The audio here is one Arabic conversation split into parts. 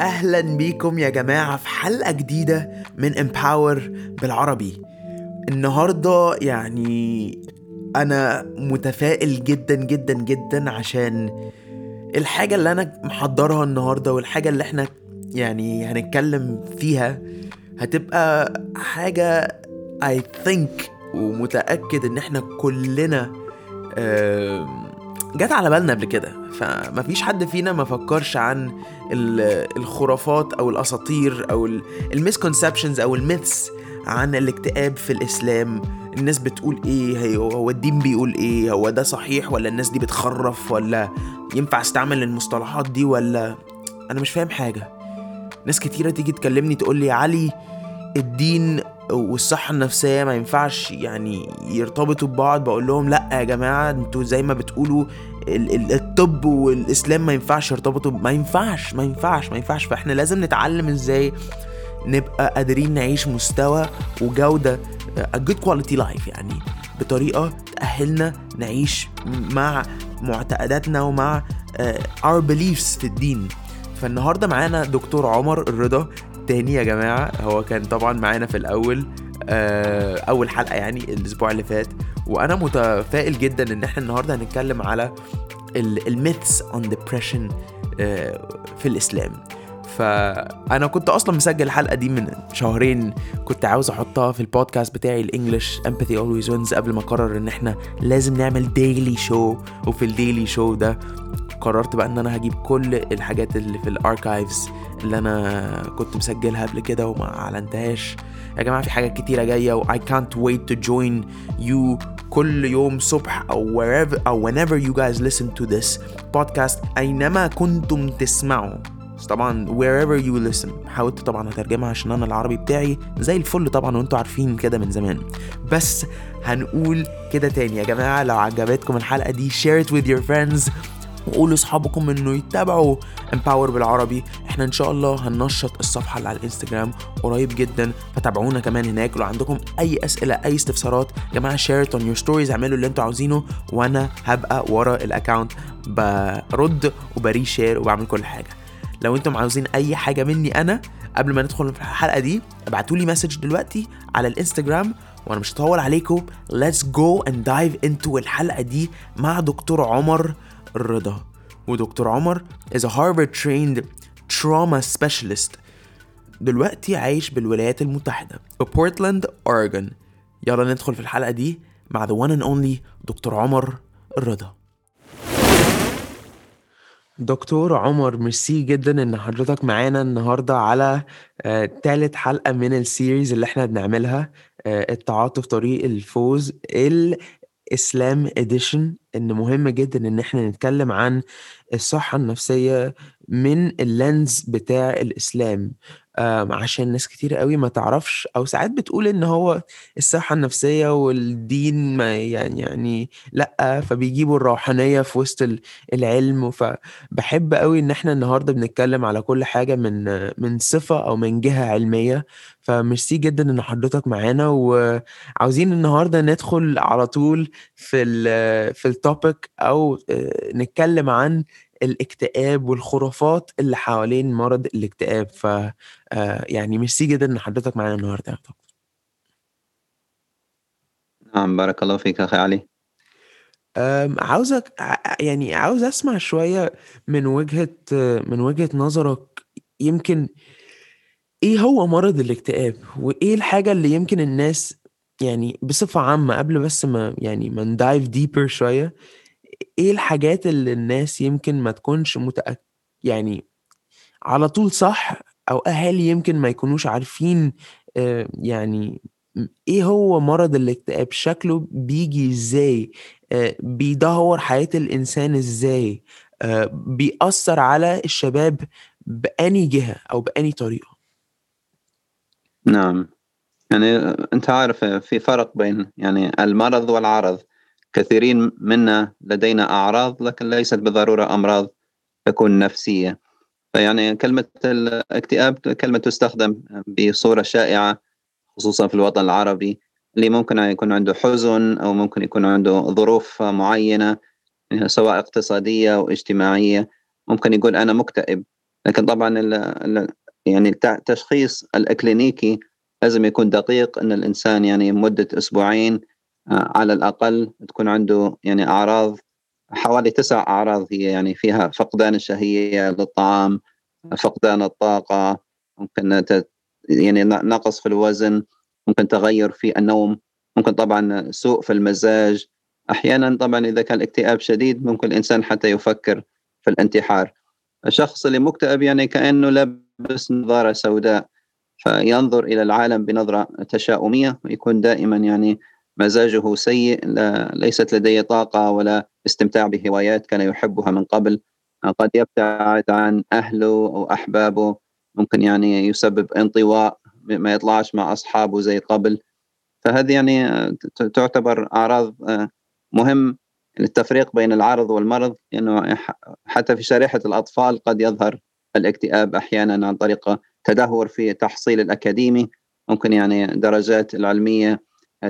أهلا بيكم يا جماعة في حلقة جديدة من امباور بالعربي. النهارده يعني أنا متفائل جدا جدا جدا عشان الحاجة اللي أنا محضرها النهارده والحاجة اللي إحنا يعني هنتكلم فيها هتبقى حاجة I think ومتأكد إن إحنا كلنا جت على بالنا قبل كده. فمفيش حد فينا ما فكرش عن ال- الخرافات أو الأساطير أو ال misconceptions أو ال myths عن الاكتئاب في الإسلام. الناس بتقول إيه؟ هو الدين بيقول إيه؟ هو ده صحيح ولا الناس دي بتخرف ولا ينفع أستعمل المصطلحات دي ولا؟ أنا مش فاهم حاجة. ناس كتيرة تيجي تكلمني تقول لي علي الدين والصحة النفسية ما ينفعش يعني يرتبطوا ببعض. بقول لهم لا يا جماعة أنتوا زي ما بتقولوا ال- ال- الطب والإسلام ما ينفعش يرتبطوا ما ينفعش ما ينفعش ما ينفعش. فاحنا لازم نتعلم إزاي نبقى قادرين نعيش مستوى وجودة a good quality life يعني بطريقة تأهلنا نعيش مع معتقداتنا ومع آه، our beliefs في الدين. فالنهاردة معانا دكتور عمر الرضا تاني يا جماعة هو كان طبعا معانا في الأول آه، أول حلقة يعني الأسبوع اللي فات. وأنا متفائل جدا إن إحنا النهاردة هنتكلم على ال myths depression آه، في الإسلام. فأنا كنت أصلا مسجل الحلقة دي من شهرين كنت عاوز أحطها في البودكاست بتاعي ال English empathy always wins قبل ما أقرر إن إحنا لازم نعمل daily show وفي ال daily show ده قررت بقى إن أنا هجيب كل الحاجات اللي في ال archives اللي أنا كنت مسجلها قبل كده وما أعلنتهاش. يا جماعة في حاجات كتيرة جاية و I can't wait to join you كل يوم صبح أو wherever أو whenever you guys listen to this podcast أينما كنتم تسمعوا. طبعا wherever you listen. حاولت طبعا أترجمها عشان أنا العربي بتاعي زي الفل طبعا وأنتوا عارفين كده من زمان. بس هنقول كده تاني. يا جماعة لو عجبتكم الحلقة دي share it with your friends. وقولوا لاصحابكم إنه يتابعوا امباور بالعربي. إحنا إن شاء الله هننشط الصفحة اللي على الإنستجرام قريب جدا فتابعونا كمان هناك. لو عندكم أي أسئلة أي استفسارات يا جماعة share on your stories اعملوا اللي أنتوا عاوزينه وأنا هبقى ورا ال account برد وب reshare وبعمل كل حاجة. لو أنتم عاوزين أي حاجة مني أنا قبل ما ندخل في الحلقة دي ابعتوا لي message دلوقتي على الإنستجرام وأنا مش هطول عليكم. Let's go and dive into الحلقة دي مع دكتور عمر الرضا. و دكتور عمر is a Harvard trained trauma specialist. دلوقتي عايش بالولايات المتحدة. في بورتلاند أوريجون يلا ندخل في الحلقة دي مع the one and only دكتور عمر الرضا. دكتور عمر ميرسي جدا إن حضرتك معانا النهارده على آه، تالت حلقة من ال series اللي إحنا بنعملها آه، التعاطف طريق الفوز الاسلام edition إن مهم جدا إن إحنا نتكلم عن الصحة النفسية من ال lens بتاع الإسلام. عشان ناس كتير قوي ما تعرفش أو ساعات بتقول إن هو الصحة النفسية والدين ما يعني يعني لأ فبيجيبوا الروحانية في وسط ال- العلم. فبحب قوي إن إحنا النهارده بنتكلم على كل حاجة من من صفة أو من جهة علمية. فميرسي جدا إن حضرتك معانا وعاوزين النهارده ندخل على طول في ال في ال topic أو آه، نتكلم عن الاكتئاب والخرافات اللي حوالين مرض الاكتئاب. ف آه، يعني ميرسي جدا إن حضرتك معانا النهارده يا دكتور. نعم بارك الله فيك أخي علي. عاوزك يعني عاوز أسمع شوية من وجهة من وجهة نظرك. يمكن إيه هو مرض الاكتئاب؟ وإيه الحاجة اللي يمكن الناس يعني بصفة عامة قبل بس ما يعني ما ن dive deeper شوية إيه الحاجات اللي الناس يمكن ما تكونش متأكد يعني على طول صح أو أهالي يمكن ما يكونوش عارفين آه، يعني إيه هو مرض الاكتئاب؟ شكله بيجي إزاي؟ آه، بيدهور حياة الإنسان إزاي؟ آه، بيأثر على الشباب بأني جهة أو بأني طريقة. نعم. يعني أنت عارف في فرق بين يعني المرض والعرض. كثيرين منا لدينا أعراض لكن ليست بالضرورة أمراض تكون نفسية. فيعني كلمة الاكتئاب كلمة تستخدم بصورة شائعة خصوصا في الوطن العربي اللي ممكن يكون عنده حزن أو ممكن يكون عنده ظروف معينة سواء اقتصادية أو اجتماعية. ممكن يقول أنا مكتئب. لكن طبعا يعني التشخيص الإكلينيكي لازم يكون دقيق أن الإنسان يعني مدة أسبوعين آه، على الأقل تكون عنده يعني أعراض حوالي تسع أعراض هي يعني فيها فقدان الشهية للطعام فقدان الطاقة ممكن يعني نقص في الوزن ممكن تغير في النوم ممكن طبعا سوء في المزاج. أحيانا طبعا إذا كان الاكتئاب شديد ممكن الإنسان حتى يفكر في الانتحار. الشخص اللي مكتئب يعني كأنه لابس نظارة سوداء فينظر إلى العالم بنظرة تشاؤمية ويكون دائما يعني مزاجه سيء لا ليست لديه طاقة ولا استمتاع بهوايات كان يحبها من قبل. قد يبتعد عن أهله أو احبابه ممكن يعني يسبب انطواء ما يطلعش مع أصحابه زي قبل. فهذه يعني تعتبر أعراض آه، مهم التفريق بين العرض والمرض لأنه حتى في شريحة الأطفال قد يظهر الاكتئاب أحيانا عن طريق تدهور في التحصيل الأكاديمي. ممكن يعني درجات العلمية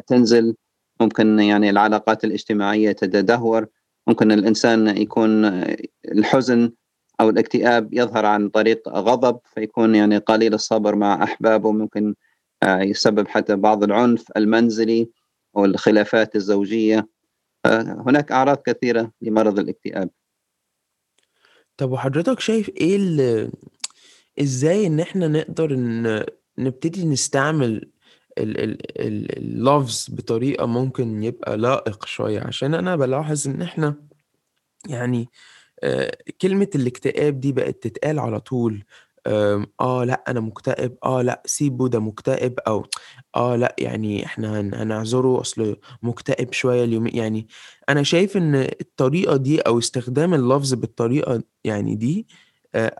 تنزل. ممكن يعني العلاقات الاجتماعية تتدهور. ممكن الإنسان يكون الحزن أو الاكتئاب يظهر عن طريق غضب فيكون يعني قليل الصبر مع أحبابه. ممكن آه، يسبب حتى بعض العنف المنزلي والخلافات الزوجية. هناك أعراض كثيرة لمرض الاكتئاب. طب وحضرتك شايف إيه ال... إزاي إن إحنا نقدر إن نبتدي نستعمل اللفظ بطريقة ممكن يبقى لائق شوية؟ عشان أنا بلاحظ إن إحنا يعني آه، كلمة الاكتئاب دي بقت تتقال على طول. آه لأ أنا مكتئب، آه لأ سيبه ده مكتئب أو آه لأ يعني إحنا هنعذره أصل مكتئب شوية اليومين يعني أنا شايف إن الطريقة دي أو استخدام اللفظ بالطريقة يعني دي آه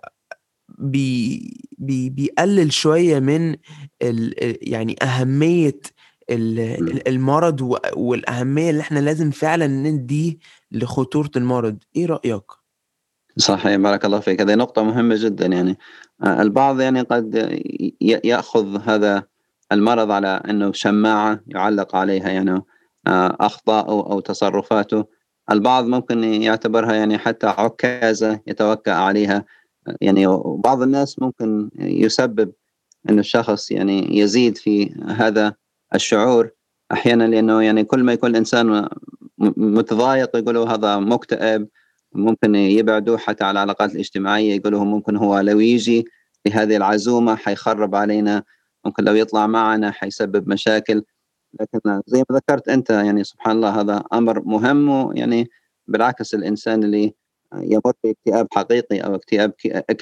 بي بي بيقلل شوية من ال يعني أهمية المرض والأهمية اللي إحنا لازم فعلًا ندّيه لخطورة المرض، إيه رأيك؟ صحيح بارك الله فيك. هذه نقطة مهمة جدا يعني. آه، البعض يعني قد يأخذ هذا المرض على أنه شماعة يعلق عليها يعني آه، أخطاء أو تصرفاته. البعض ممكن يعتبرها يعني حتى عكازة يتوكأ عليها. يعني بعض الناس ممكن يسبب أن الشخص يعني يزيد في هذا الشعور. أحيانا لأنه يعني كل ما يكون الإنسان متضايق يقولوا هذا مكتئب ممكن يبعدوا حتى على العلاقات الاجتماعية يقولوا ممكن هو لو يجي لهذه العزومة حيخرب علينا ممكن لو يطلع معنا حيسبب مشاكل. لكن زي ما ذكرت أنت يعني سبحان الله هذا أمر مهم ويعني بالعكس الإنسان اللي يمر باكتئاب حقيقي أو اكتئاب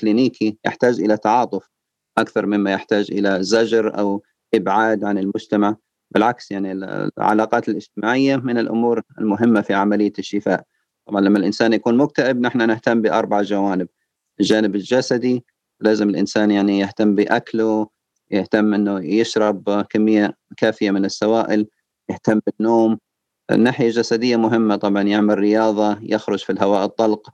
كلينيكي يحتاج إلى تعاطف أكثر مما يحتاج إلى زجر أو إبعاد عن المجتمع. بالعكس يعني العلاقات الاجتماعية من الأمور المهمة في عملية الشفاء. طبعا لما الإنسان يكون مكتئب نحن نهتم بأربع جوانب. الجانب الجسدي لازم الإنسان يعني يهتم بأكله يهتم إنه يشرب كمية كافية من السوائل يهتم بالنوم. الناحية الجسدية مهمة طبعا يعمل رياضة يخرج في الهواء الطلق.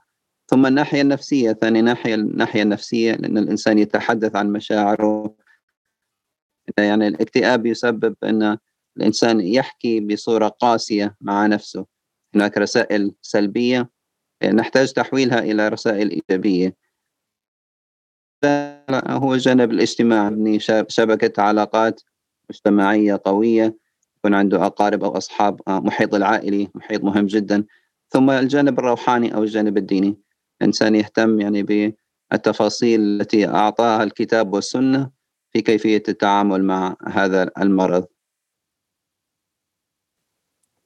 ثم الناحية النفسية ثاني ناحية الناحية النفسية لأن الإنسان يتحدث عن مشاعره. يعني الاكتئاب يسبب ان الإنسان يحكي بصورة قاسية مع نفسه. هناك رسائل سلبية. نحتاج تحويلها إلى رسائل إيجابية. هو الجانب الاجتماعي شبكة علاقات مجتمعية قوية يكون عنده أقارب أو أصحاب آه، محيط العائلي محيط مهم جدا. ثم الجانب الروحاني أو الجانب الديني. الإنسان يهتم يعني بالتفاصيل التي أعطاها الكتاب والسنة في كيفية التعامل مع هذا المرض.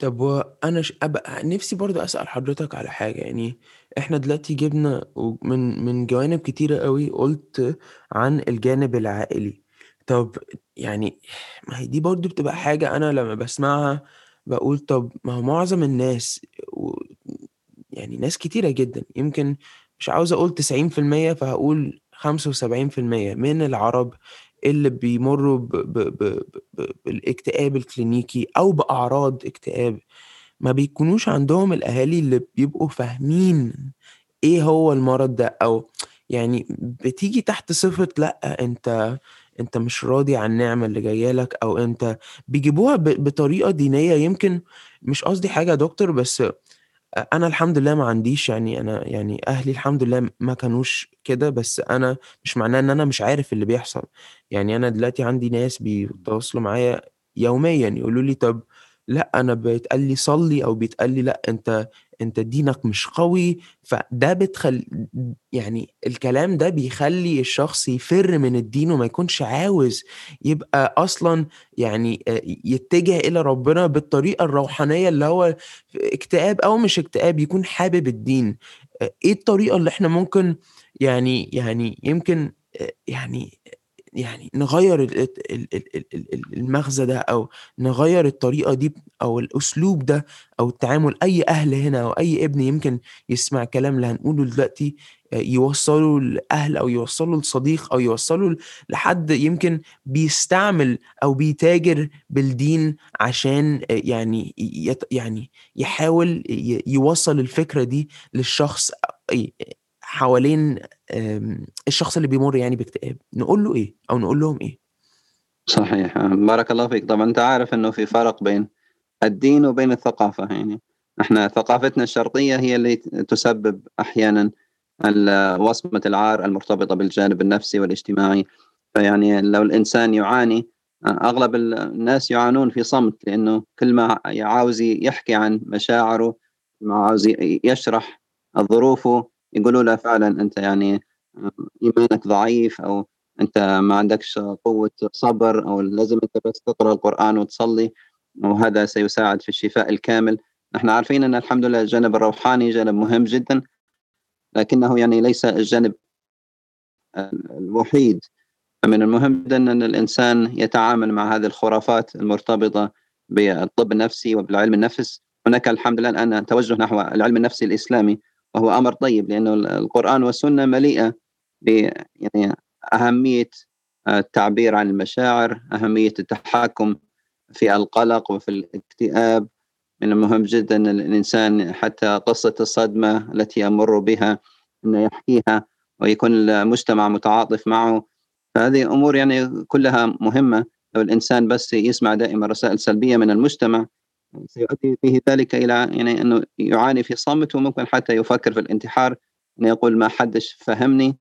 طب وأنا ش أبقى نِفْسي برضه أسأل حضرتك على حاجة، يعني إحنا دلوقتي جِبنا من من جوانب كتيرة أوي قُلت عن الجانب العائلي، طب يعني ما هي دي برضه بتبقى حاجة أنا لمّا باسمعها باقول طب ما هو معظم الناس و يعني ناس كتيرة جدًا، يمكن مش عاوز أقول 90% فهاقول 75% من العرب اللي بيمرّوا ب ب ب ب بالاكتئاب الكلينيكي أو بأعراض اكتئاب، ما بيكونوش عندهم الأهالي اللي بيبقوا فاهمين إيه هو المرض ده، أو يعني بتيجي تحت صفة لأ أنت أنت مش راضي عن النعمة اللي جاية لك، أو أنت بيجيبوها ب بطريقة دينية يمكن مش قصدي حاجة يا دكتور بس أ أنا الحمد لله ما عنديش يعني أنا يعني أهلي الحمد لله ما كانوش كده، بس أنا مش معناه إن أنا مش عارف اللي بيحصل، يعني أنا دلوقتي عندي ناس بيتواصلوا معايا يوميًا يقولوا لي طَب لأ أنا بيتقال لي صلّي أو بيتقال لي لأ أنت أنت دينك مش قوي، فده بتخل يعني الكلام ده بيخلّي الشخص يفِر من الدين وما يكونش عاوز يبقى أصلًا يعني يتجه إلى ربنا بالطريقة الروحانية اللي هو اكتئاب أو مش اكتئاب يكون حابب الدين. أ إيه الطريقة اللي إحنا ممكن يعني يعني يمكن يعني يعني نغيّر المغزى ده أو نغيّر الطريقة دي أو الأسلوب ده أو التعامل، أي أهل هنا أو أي ابن يمكن يسمع الكلام اللي هنقوله دلوقتي آآ يوصّله لأهل أو يوصّله لصديق أو يوصّله لحد يمكن بيستعمل أو بيتاجر بالدين عشان آآ يعني يعني يحاول يوصّل الفكرة دي للشخص حوالين الشخص اللي بيمُر يعني باكتئاب، نقول له إيه أو نقول لهم إيه؟ صحيح، بارك الله فيك. طبعًا أنت عارف إنه في فرق بين الدين وبين الثقافة، يعني إحنا ثقافتنا الشرقية هي اللي تسبب أحيانًا ال وصمة العار المرتبطة بالجانب النفسي والاجتماعي، فيعني لو الإنسان يعاني أغلب ال الناس يعانون في صمت، لإنه كل ما عاوز يحكي عن مشاعره، ما عاوز يشرح ظروفه، يقولوا له فعلًا أنت يعني آآ إيمانك ضعيف أو أنت ما عندكش قوة صبر أو لازم أنت بس تقرأ القرآن وتصلي وهذا سيساعد في الشفاء الكامل. إحنا عارفين إن الحمد لله الجانب الروحاني جانب مهم جدًا، لكنه يعني ليس الجانب ال الوحيد، فمن المهم جدًا أن الإنسان يتعامل مع هذه الخرافات المرتبطة بالطب النفسي وبالعلم النفس. هناك الحمد لله الآن توجه نحو العلم النفسي الإسلامي، وهو أمر طيب لأنه ال القرآن والسنة مليئة ب يعني أهمية التعبير عن المشاعر، أهمية التحكم في القلق وفي الاكتئاب، من المهم جدًا أن الإنسان حتى قصة الصدمة التي يمُر بها إنه يحكيها ويكون المجتمع متعاطف معه، فهذه أمور يعني كلها مهمة، لو الإنسان بس يسمع دائمًا رسائل سلبية من المجتمع سيؤدي به ذلك إلى يعني إنه يعاني في صمت وممكن حتى يفكر في الانتحار، إنه يقول ما حدش فهمني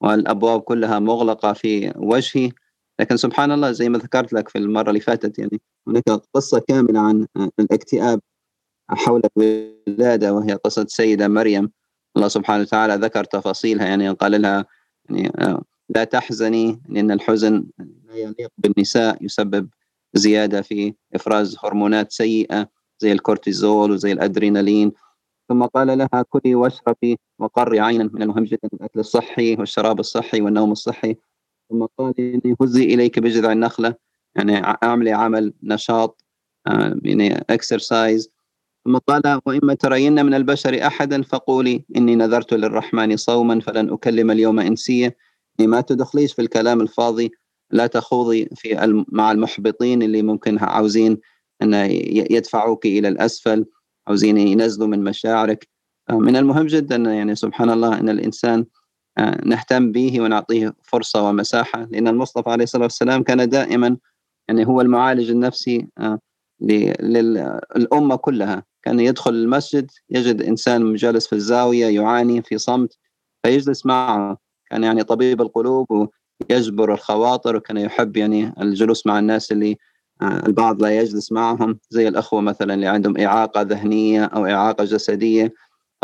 والأبواب كلها مُغلقة في وجهي، لكن سبحان الله زي ما ذكرت لك في المرة اللي فاتت يعني هناك قصة كاملة عن الاكتئاب حول الولادة وهي قصة السيدة مريم، الله سبحانه وتعالى ذكر تفاصيلها يعني قال لها يعني آآ لا تحزني لأن الحزن لا يليق بالنساء، يسبب زيادة في إفراز هرمونات سيئة زي الكورتيزول وزي الأدرينالين، ثم قال لها كلي واشربي وقرّي عينًا، من المهم جدًا الأكل الصحي والشراب الصحي والنوم الصحي، ثم قال يعني هُزي إليك بجذع النخلة، يعني أعملي عمل نشاط آآ يعني exercise. ثم قال وإما ترين من البشر أحدًا فقولي إني نذرت للرحمن صومًا فلن أكلم اليوم إنسيًا، يعني ما تدخليش في الكلام الفاضي، لا تخوضي في مع المحبطين اللي ممكن عاوزين ي يدفعوكِ إلى الأسفل، عاوزين ينزلوا من مشاعرك، آآ من المهم جدًا يعني سبحان الله إن الإنسان آآ نهتم به ونعطيه فرصة ومساحة، لأن المصطفى عليه الصلاة والسلام كان دائمًا يعني هو المعالج النفسي آآ ل لل الأمة كلها، كان يدخل المسجد يجد إنسان جالس في الزاوية يعاني في صمت، فيجلس معه، كان يعني طبيب القلوب ويجبر الخواطر وكان يحب يعني الجلوس مع الناس اللي آآ البعض لا يجلس معهم، زي الأخوة مثلًا اللي عندهم إعاقة ذهنية أو إعاقة جسدية،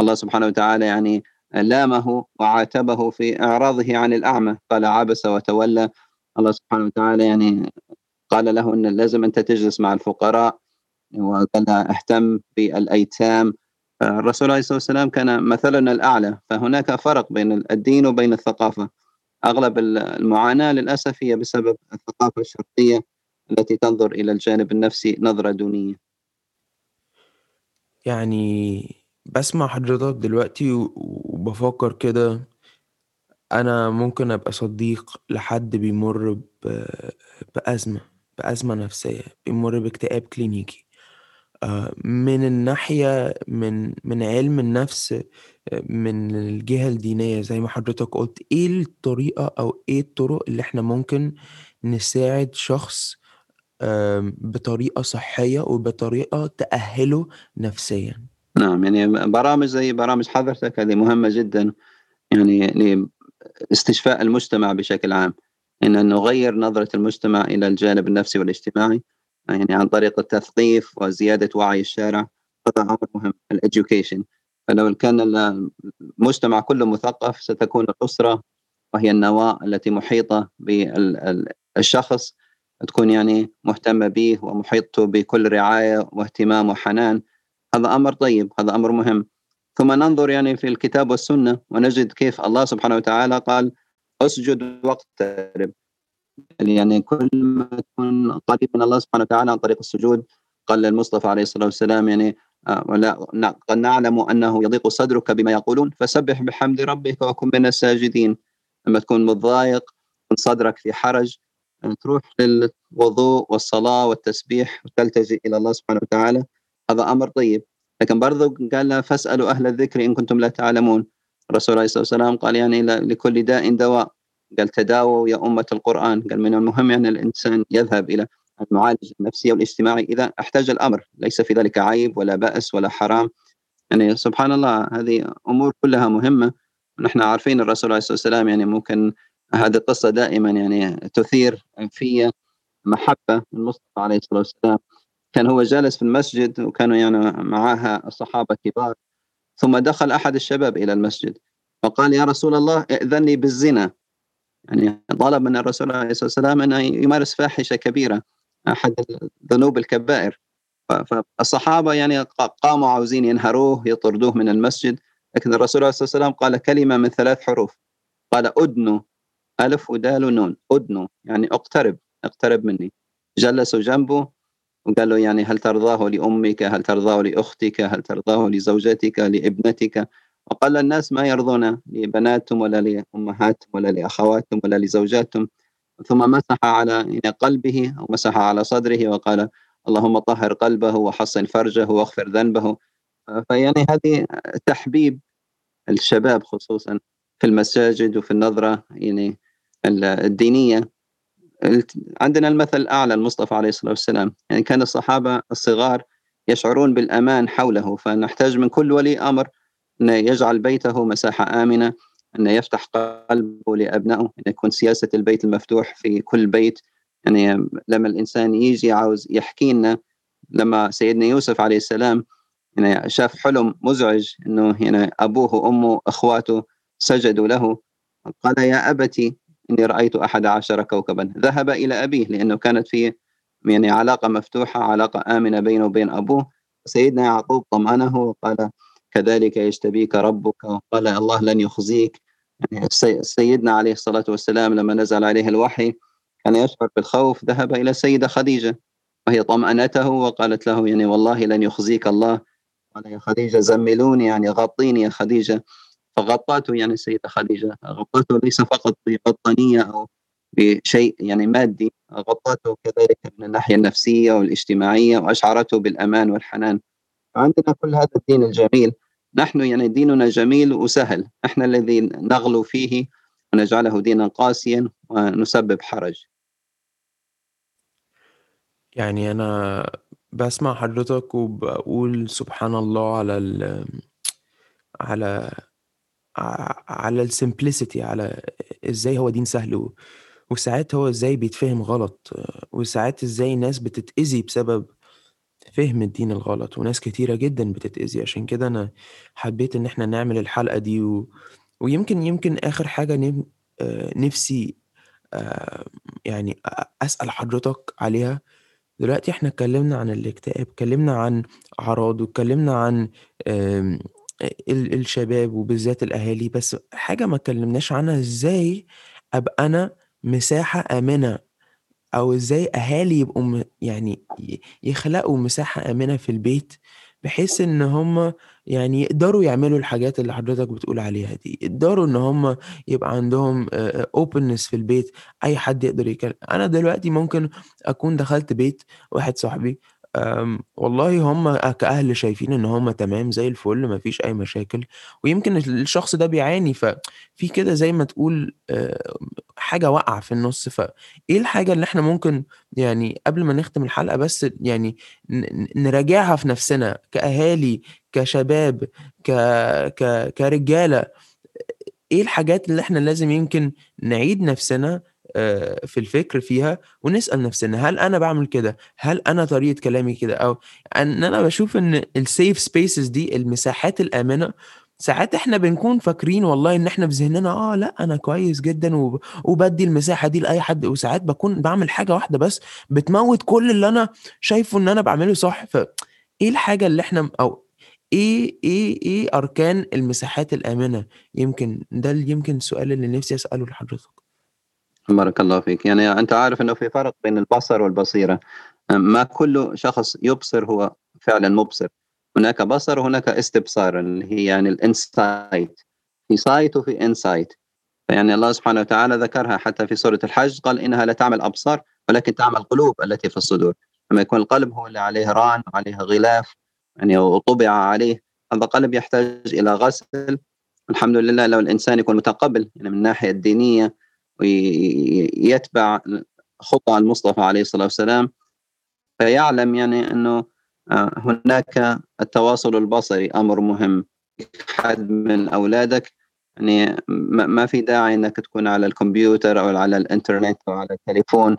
الله سبحانه وتعالى يعني لامه وعاتبه في إعراضه عن الأعمى، قال عبس وتولى، الله سبحانه وتعالى يعني قال له إن لازم أنت تجلس مع الفقراء، وقال اهتم بالأيتام، فالرسول عليه الصلاة والسلام كان مثلنا الأعلى، فهناك فرق بين ال الدين وبين الثقافة، أغلب ال المعاناة للأسف هي بسبب الثقافة الشرقية التي تنظر إلى الجانب النفسي نظرة دونية. يعني باسمع حضرتك دلوقتي و وبافكّر كده أنا ممكن أبقى صديق لحد بيمُر ب بأزمة، بأزمة نفسية، بيمُر باكتئاب كلينيكي، من الناحية من من علم النفس من الجهة الدينية زي ما حضرتك قُلت، إيه الطريقة أو إيه الطُرق اللي إحنا ممكن نساعد شخص بطريقة صحية وبطريقة تأهِّله نفسيًا؟ نعم يعني برامج زي برامج حضرتك هذه مهمة جدا يعني لاستشفاء المجتمع بشكل عام. إن نغير نظرة المجتمع إلى الجانب النفسي والاجتماعي. يعني عن طريق التثقيف وزيادة وعي الشارع هذا أمر مهم. الإديوكيشن فلو كان المجتمع كله مثقف ستكون الأسرة وهي النواة التي محيطة بالشخص تكون يعني مهتمة به ومحيطته بكل رعاية واهتمام وحنان. هذا أمر طيب هذا أمر مهم. ثم ننظر يعني في الكتاب والسنة ونجد كيف الله سبحانه وتعالى قال أسجد واقترب. يعني كل ما تكون قريب من الله سبحانه وتعالى عن طريق السجود قال للمصطفى عليه الصلاة والسلام يعني آه، ولا قد نعلم أنه يضيق صدرك بما يقولون فسبح بحمد ربك وكن من الساجدين. لما تكون متضايق صدرك في حرج تروح للوضوء والصلاة والتسبيح وتلتجئ إلى الله سبحانه وتعالى هذا أمر طيب. لكن برضو قال فاسألوا أهل الذكر إن كنتم لا تعلمون. الرسول عليه الصلاة والسلام قال يعني لكل داء دواء. قال تداووا يا أمة القرآن. قال من المهم يعني الإنسان يذهب إلى المعالج النفسي والاجتماعي إذا احتاج الأمر. ليس في ذلك عيب ولا بأس ولا حرام. يعني سبحان الله هذه أمور كلها مهمة. نحن عارفين الرسول عليه الصلاة والسلام يعني ممكن هذه القصة دائما يعني تثير في محبة المصطفى عليه الصلاة والسلام. كان هو جالس في المسجد وكانوا يعني معها الصحابة كبار. ثم دخل أحد الشباب إلى المسجد. وقال يا رسول الله ائذن لي بالزنا. يعني طلب من الرسول عليه الصلاة والسلام أن يمارس فاحشة كبيرة أحد الذنوب الكبائر. فالصحابة يعني قاموا عاوزين ينهروه يطردوه من المسجد لكن الرسول عليه الصلاة والسلام قال كلمة من ثلاث حروف. قال أدنوا ألف ودال ونون. أدنوا يعني اقترب اقترب مني. جلسوا جنبه وقال له يعني هل ترضاه لأمك هل ترضاه لأختك هل ترضاه لزوجتك لابنتك؟ وقال الناس ما يرضون لبناتهم ولا لأمهاتهم ولا لأخواتهم ولا لزوجاتهم. ثم مسح على يعني قلبه أو مسح على صدره وقال اللهم طهر قلبه وحصن فرجه واغفر ذنبه. فيعني هذه تحبيب الشباب خصوصا في المساجد وفي النظرة يعني الدينية. عندنا المثل الأعلى المصطفى عليه الصلاة والسلام. يعني كان الصحابة الصغار يشعرون بالأمان حوله فنحتاج من كل ولي أمر أن يجعل بيته مساحة آمنة أن يفتح قلبه لأبنائه أن يكون سياسة البيت المفتوح في كل بيت. يعني لما الإنسان يجي عاوز يحكي لنا لما سيدنا يوسف عليه السلام يعني شاف حلم مزعج أنه يعني أبوه وأمه أخواته سجدوا له قال يا أبتي إني رأيت أحد عشر كوكبا. ذهب إلى أبيه لأنه كانت في يعني علاقة مفتوحة علاقة آمنة بينه وبين أبوه. سيدنا يعقوب طمأنه وقال كذلك يجتبيك ربك. وقال الله لن يخزيك. يعني سيدنا عليه الصلاة والسلام لما نزل عليه الوحي كان يشعر بالخوف ذهب إلى السيدة خديجة وهي طمأنته وقالت له يعني والله لن يخزيك الله. قال يا خديجة زملوني يعني غطيني يا خديجة. فغطته يعني السيدة خديجة. غطته ليس فقط ببطانية أو بشيء يعني مادي غطته كذلك من الناحية النفسية والإجتماعية وأشعرته بالأمان والحنان. عندنا كل هذا الدين الجميل. نحن يعني ديننا جميل وسهل. إحنا الذي نغلو فيه ونجعله دينا قاسيا ونسبب حرج. يعني أنا بسمع حضرتك وبقول سبحان الله على ال على على السمبلسيتي على إزاي هو دين سهل وساعات هو إزاي بيتفهم غلط وساعات إزاي ناس بتتأذي بسبب فهم الدين الغلط وناس كتيرة جدا بتتأذي. عشان كده أنا حبيت إن إحنا نعمل الحلقة دي و... ويمكن يمكن آخر حاجة نم... نفسي يعني أسأل حضرتك عليها. دلوقتي إحنا اتكلمنا عن الاكتئاب اتكلمنا عن أعراض واتكلمنا عن الشباب وبالذات الأهالي. بس حاجة ما اتكلمناش عنها إزاي أبقى أنا مساحة آمنة أو إزاي أهالي يبقوا يعني يخلقوا مساحة آمنة في البيت بحيث إن هم يعني يقدروا يعملوا الحاجات اللي حضرتك بتقول عليها دي. يقدروا إن هم يبقى عندهم اوبنس في البيت أي حد يقدر يتكلم أنا دلوقتي ممكن أكون دخلت بيت واحد صاحبي والله هم كأهل شايفين إن هم تمام زي الفل ما فيش أي مشاكل ويمكن الشخص ده بيعاني ففي كده زي ما تقول حاجة واقعة في النُص، فإيه الحاجة اللي إحنا ممكن يعني قبل ما نختم الحلقة بس يعني نراجعها في نَفْسنا كأهالي، كشباب، ك ك كرجالة، إيه الحاجات اللي إحنا لازم يمكن نعيد نَفْسنا آآ في الفكر فيها ونسأل نَفْسنا هل أنا باعمل كده؟ هل أنا طريقة كلامي كده؟ أو إن أنا باشوف إن الsafe spaces دي المساحات الآمنة، ساعات إحنا بنكون فاكرين والله إن إحنا في ذهننا آه لأ أنا كويس جدًا وب وبادّي المساحة دي لأي حد، وساعات باكون باعمل حاجة واحدة بس بتموِّت كل اللي أنا شايفه إن أنا باعمله صح، ف إيه الحاجة اللي إحنا م أو إيه إيه إيه أركان المساحات الآمنة؟ يمكن ده يمكن السؤال اللي نِفْسي أسأله لحضرتك. بارك الله فيك، يعني أنت عارف إنه في فرق بين البصر والبصيرة، ما كل شخص يبصر هو فعلًا مُبصر، هناك بصر وهناك استبصار اللي هي يعني الinsight في sight وفي insight. فيعني الله سبحانه وتعالى ذكرها حتى في سورة الحج قال إنها لا تعمى الأبصار ولكن تعمى القلوب التي في الصدور، لما يكون القلب هو اللي عليه ران وعليه غلاف يعني وطُبع عليه، هذا قلب يحتاج إلى غسل، الحمد لله لو الإنسان يكون متقبل يعني من الناحية الدينية ويتبع خطى المصطفى عليه الصلاة والسلام فيعلم يعني أنه هناك التواصل البصري أمر مهم. حد من أولادك يعني ما في داعي أنك تكون على الكمبيوتر أو على الإنترنت أو على التليفون.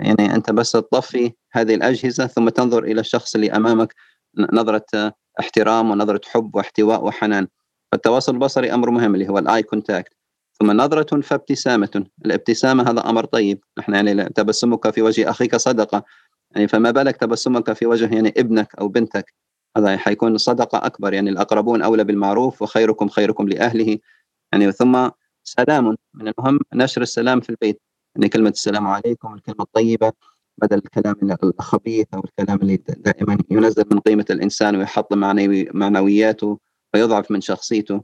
يعني أنت بس تطفي هذه الأجهزة ثم تنظر إلى الشخص اللي أمامك نظرة احترام ونظرة حب واحتواء وحنان. فالتواصل البصري أمر مهم اللي هو ال eye contact. ثم نظرة فابتسامة. الابتسامة هذا أمر طيب. نحن يعني تبسمك في وجه أخيك صدقة. يعني فما بالك تبسمك في وجه يعني ابنك أو بنتك؟ هذا حيكون صدقة أكبر يعني الأقربون أولى بالمعروف وخيركم خيركم لأهله. يعني ثم سلام من المهم نشر السلام في البيت. يعني كلمة السلام عليكم الكلمة الطيبة بدل الكلام الخبيث أو الكلام اللي دائما ينزل من قيمة الإنسان ويحطم معنوياته ويضعف من شخصيته.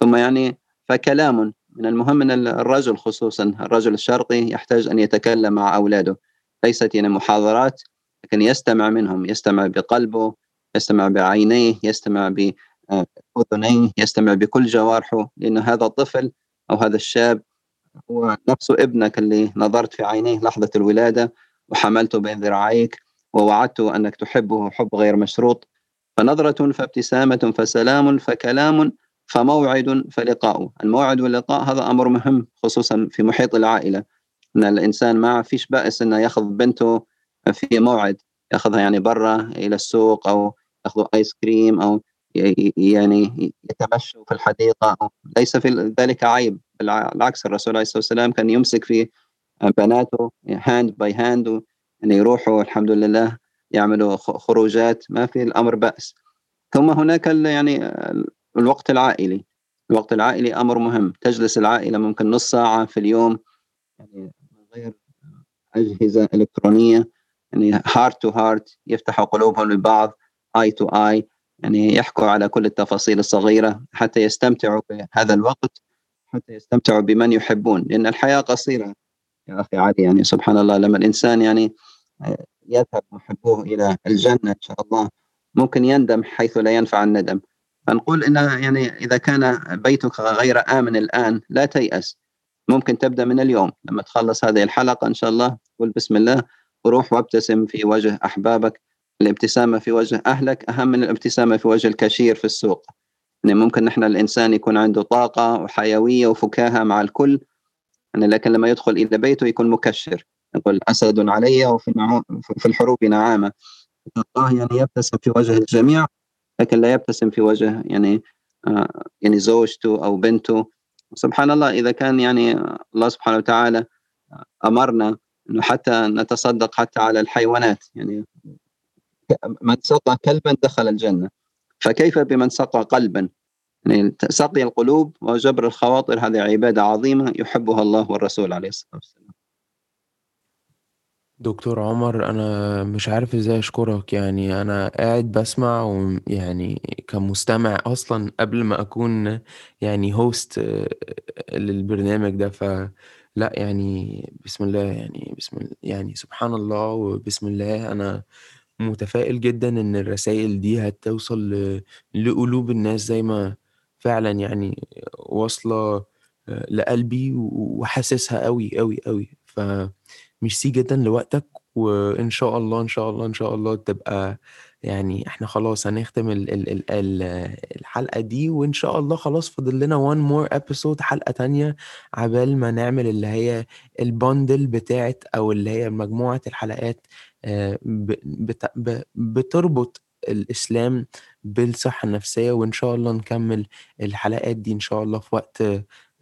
ثم يعني فكلام من المهم أن الرجل خصوصا الرجل الشرقي يحتاج أن يتكلم مع أولاده. ليست يعني محاضرات لكن يستمع منهم يستمع بقلبه يستمع بعينيه يستمع بأذنيه يستمع بكل جوارحه لأن هذا الطفل أو هذا الشاب هو نفسه ابنك اللي نظرت في عينيه لحظة الولادة وحملته بين ذراعيك ووعدته أنك تحبه حب غير مشروط. فنظرة فابتسامة فسلام فكلام فموعد فلقاء. الموعد واللقاء هذا أمر مهم خصوصا في محيط العائلة. أن الإنسان ما فيش بأس أنه يأخذ بنته في موعد يأخذها يعني برا إلى السوق أو يأخذوا آيس كريم أو يعني يتمشوا في الحديقة أو ليس في ذلك عيب بالعكس الرسول عليه الصلاة والسلام كان يمسك في بناته hand by hand يعني يروحوا الحمد لله يعملوا خروجات ما في الأمر بأس. ثم هناك يعني الوقت العائلي. الوقت العائلي أمر مهم. تجلس العائلة ممكن نص ساعة في اليوم يعني غير أجهزة إلكترونية يعني heart to heart يفتحوا قلوبهم لبعض eye to eye يعني يحكوا على كل التفاصيل الصغيرة حتى يستمتعوا بهذا الوقت حتى يستمتعوا بمن يحبون لأن الحياة قصيرة يا أخي علي يعني سبحان الله لما الإنسان يعني يذهب محبوه إلى الجنة إن شاء الله ممكن يندم حيث لا ينفع الندم. فنقول إن يعني إذا كان بيتك غير آمن الآن لا تيأس. ممكن تبدأ من اليوم. لما تخلص هذه الحلقة إن شاء الله قل بسم الله وروح وابتسم في وجه أحبابك. الابتسامة في وجه أهلك أهم من الابتسامة في وجه الكاشير في السوق. يعني ممكن نحن الإنسان يكون عنده طاقة وحيوية وفكاهة مع الكل. يعني لكن لما يدخل إلى بيته يكون مكشر. يقول أسد علي وفي في الحروب نعامة. الله يعني يبتسم في وجه الجميع لكن لا يبتسم في وجه يعني آه يعني زوجته أو بنته. سبحان الله إذا كان يعني الله سبحانه وتعالى أمرنا أنه حتى نتصدق حتى على الحيوانات يعني من سقى كلبا دخل الجنة. فكيف بمن سقى قلبا؟ يعني سقي القلوب وجبر الخواطر هذه عبادة عظيمة يحبها الله والرسول عليه الصلاة والسلام. دكتور عمر أنا مش عارف إزاي أشكرك يعني أنا قاعد بسمع ويعني كمستمع أصلا قبل ما أكون يعني هوست للبرنامج ده. فلا يعني بسم الله يعني بسم الله يعني سبحان الله وبسم الله. أنا متفائل جدا إن الرسائل دي هتوصل لقلوب الناس زي ما فعلا يعني واصلة آه، لقلبي وحاسسها قوي قوي قوي فميرسي جدا لوقتك وإن شاء الله إن شاء الله إن شاء الله تبقى يعني إحنا خلاص هنختم ال ال ال ال الحلقة دي وإن شاء الله خلاص فاضل لنا one more episode حلقة تانية عبال ما نعمل اللي هي البندل بتاعت أو اللي هي مجموعة الحلقات آه، بتربط الإسلام بالصحة النفسية وإن شاء الله نكمل الحلقات دي إن شاء الله في وقت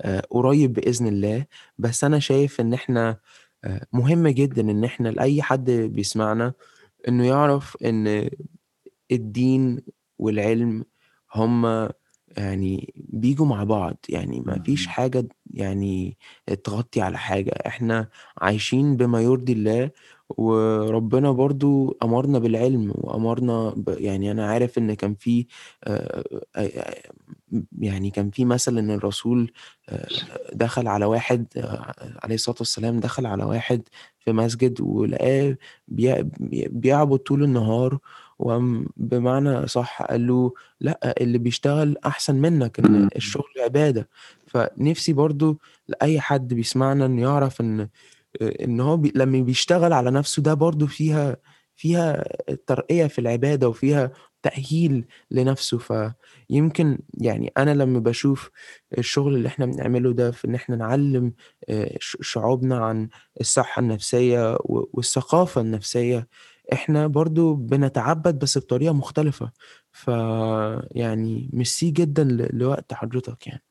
آه، قريب بإذن الله. بس أنا شايف إن إحنا مهم جدا إن إحنا لأي حد بيسمعنا إنه يعرف إن الدين والعلم هم يعني بيجوا مع بعض يعني ما فيش حاجة يعني تغطي على حاجة. إحنا عايشين بما يرضي الله وربنا برضو أمرنا بالعلم وأمرنا ب... يعني أنا عارف إن كان في يعني كان في مثل إن الرسول دخل على واحد عليه الصلاة والسلام دخل على واحد في مسجد ولقاه بيعبد طول النهار وبمعنى صح قال له لأ اللي بيشتغل أحسن منك إن الشغل عبادة. فنفسي برضو لأي حد بيسمعنا انه يعرف إن إن هو بي لما بيشتغل على نفسه ده برضو فيها فيها ترقية في العبادة وفيها تأهيل لنفسه. فيمكن يعني أنا لما بشوف الشغل اللي إحنا بنعمله ده في إن إحنا نعلم شعوبنا عن الصحة النفسية والثقافة النفسية إحنا برضو بنتعبد بس بطريقة مختلفة. فيعني ميرسي جدا لوقت حضرتك يعني.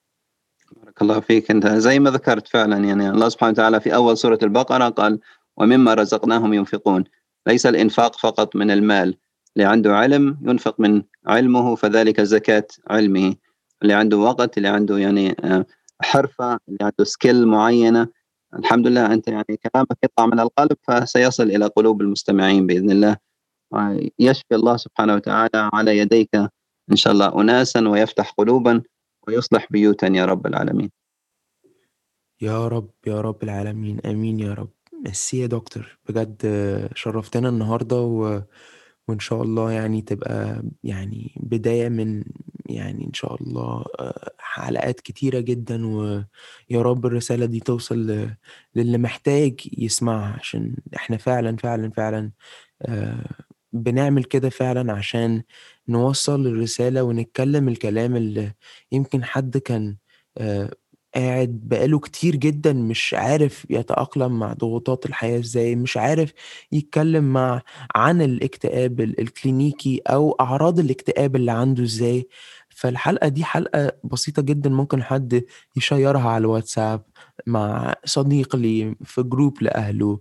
بارك الله فيك أنت. زي ما ذكرت فعلا يعني الله سبحانه وتعالى في أول سورة البقرة قال ومما رزقناهم ينفقون. ليس الإنفاق فقط من المال. اللي عنده علم ينفق من علمه فذلك زكاة علمه. اللي عنده وقت اللي عنده يعني آه، حرفة اللي عنده سكيل معينة. الحمد لله أنت يعني كلامك يطلع من القلب فسيصل إلى قلوب المستمعين بإذن الله. يشفي الله سبحانه وتعالى على يديك إن شاء الله أناسا ويفتح قلوبا ويصلح بيوتا يا رب العالمين. يا رب يا رب العالمين آمين يا رب. ميرسي يا دكتور. بجد شرفتنا النهارده و... وإن شاء الله يعني تبقى يعني بداية من يعني إن شاء الله آه، حلقات كتيرة جدًا، ويا رب الرسالة دي توصل للي محتاج يسمعها، عشان إحنا فعلًا، فعلًا، فعلًا آه، بنعمل كده فعلًا عشان نوصّل الرسالة ونتكلم الكلام اللي يمكن حد كان آه، قاعد بقاله كتير جدًا مش عارف يتأقلم مع ضغوطات الحياة إزاي، مش عارف يتكلم مع عن الاكتئاب الكلينيكي أو أعراض الاكتئاب اللي عنده إزاي، فالحلقة دي حلقة بسيطة جدًا ممكن حد ي share ها على الواتساب مع صديق ليه، في جروب لأهله،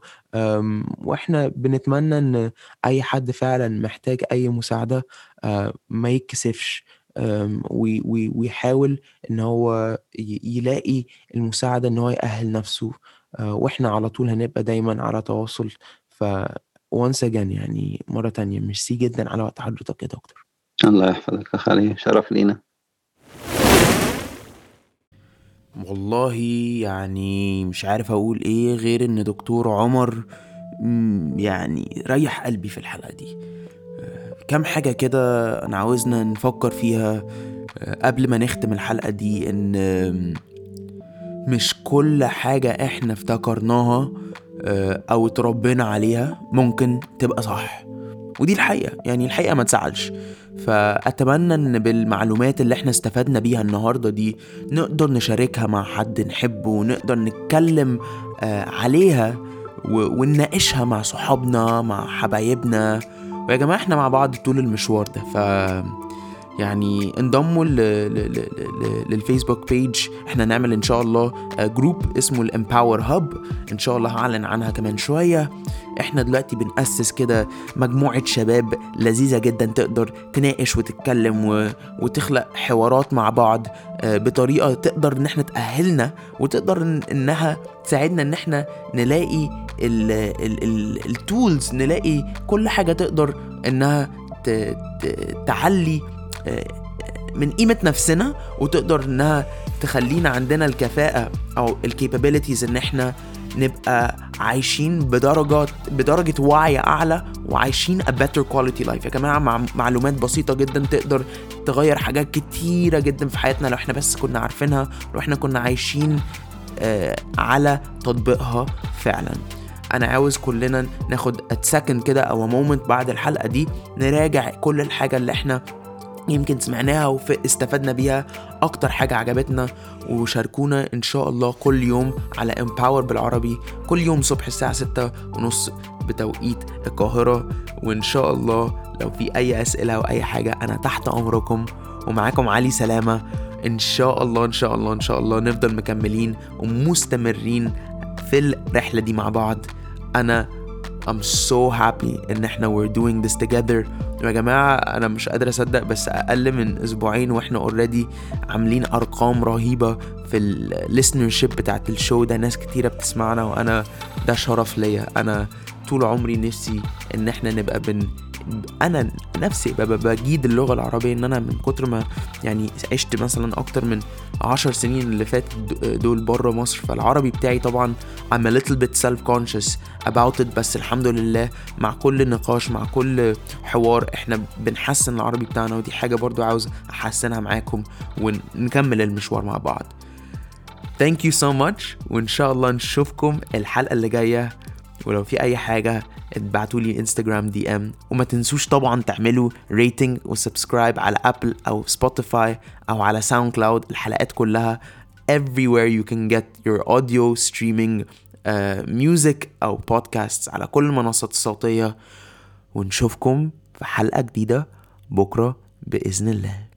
وإحنا بنتمنى إن أي حد فعلًا محتاج أي مساعدة آه، ما يتكسفش. ويحاول إن هو يلاقي المساعدة إن هو يأهِّل نَفْسه آه، وإحنا على طول هنبقى دايمًا على تواصل، ف once again يعني مرّة تانية ميرسي جدًا على وقت حضرتك يا دكتور. الله يحفظك أخ علي، شرف لينا. والله يعني مش عارف أقول إيه غير إن دكتور عمر يعني ريّح قلبي في الحلقة دي. كام حاجة كده أنا عاوزنا نفكر فيها آه، قبل ما نختم الحلقة دي إن مش كل حاجة إحنا افتكرناها آه، أو اتربينا عليها ممكن تبقى صح. ودي الحقيقة يعني الحقيقة ما تزعلش. فأتمنى إن بالمعلومات اللي إحنا استفدنا بيها النهاردة دي نقدر نشاركها مع حد نحبه ونقدر نتكلم آه، عليها ونناقشها مع صحابنا مع حبايبنا. ويا جماعة إحنا مع بعض طول المشوار ده ف يعني انضموا للفيسبوك page إحنا نعمل إن شاء الله جروب آه، اسمه ال Empower Hub إن شاء الله هعلن عنها كمان شوية إحنا دلوقتي بنأسس كده مجموعة شباب لذيذة جدا تقدر تناقش وتتكلم. وتخلق حوارات مع بعض آه، بطريقة تقدر إن إحنا تأهلنا وتقدر. إنها تساعدنا إن إحنا نلاقي التولز نلاقي كل حاجة تقدر إنها. تعلي من قيمة نفسنا وتقدر إنها تخلينا عندنا الكفاءة أو ال capabilities إن إحنا نبقى عايشين بدرجة بدرجة وعي أعلى وعايشين a better quality life. يا جماعة مع معلومات بسيطة جدا تقدر تغير حاجات كتيرة جدا في حياتنا لو إحنا بس كنا عارفينها لو إحنا كنا عايشين آه على تطبيقها فعلا. أنا عاوز كلنا ناخد second كده أو moment بعد الحلقة دي نراجع كل الحاجة اللي إحنا يمكن سمعناها واستفدنا بيها أكتر حاجة عجبتنا وشاركونا إن شاء الله كل يوم على امباور بالعربي كل يوم صبح الساعة ستة ونص بتوقيت القاهرة وإن شاء الله لو في أي أسئلة أو أي حاجة أنا تحت أمركم ومعاكم علي سلامة إن شاء الله إن شاء الله إن شاء الله نفضل مكملين ومستمرين في الرحلة دي مع بعض. أنا I'm so happy إن إحنا we're doing this together. يا جماعة أنا مش قادر أصدق بس أقل من أسبوعين وإحنا already عاملين أرقام رهيبة في ال listenership بتاعت ال show ده. ناس كتيرة بتسمعنا وأنا ده شرف ليا. أنا طول عمري نفسي إن إحنا نبقى بن أنا نفسي بجيد اللغة العربية إن أنا من كتر ما يعني عشت مثلا أكتر من عشر سنين اللي فاتت دول بره مصر. فالعربي بتاعي طبعا I'm a little bit self conscious about it بس الحمد لله مع كل نقاش مع كل حوار إحنا بنحسن العربي بتاعنا. ودي حاجة برضو عاوز أحسنها معاكم ونكمل المشوار مع بعض. Thank you so much وإن شاء الله نشوفكم الحلقة اللي جاية ولو في أي حاجة ابعتوا لي انستجرام DM وما تنسوش طبعا تعملوا rating و subscribe على Apple أو سبوتيفاي أو على ساوند كلاود الحلقات كلها everywhere you can get your audio streaming uh, music أو podcasts على كل المنصات الصوتية. ونشوفكم في حلقة جديدة بكرة بإذن الله.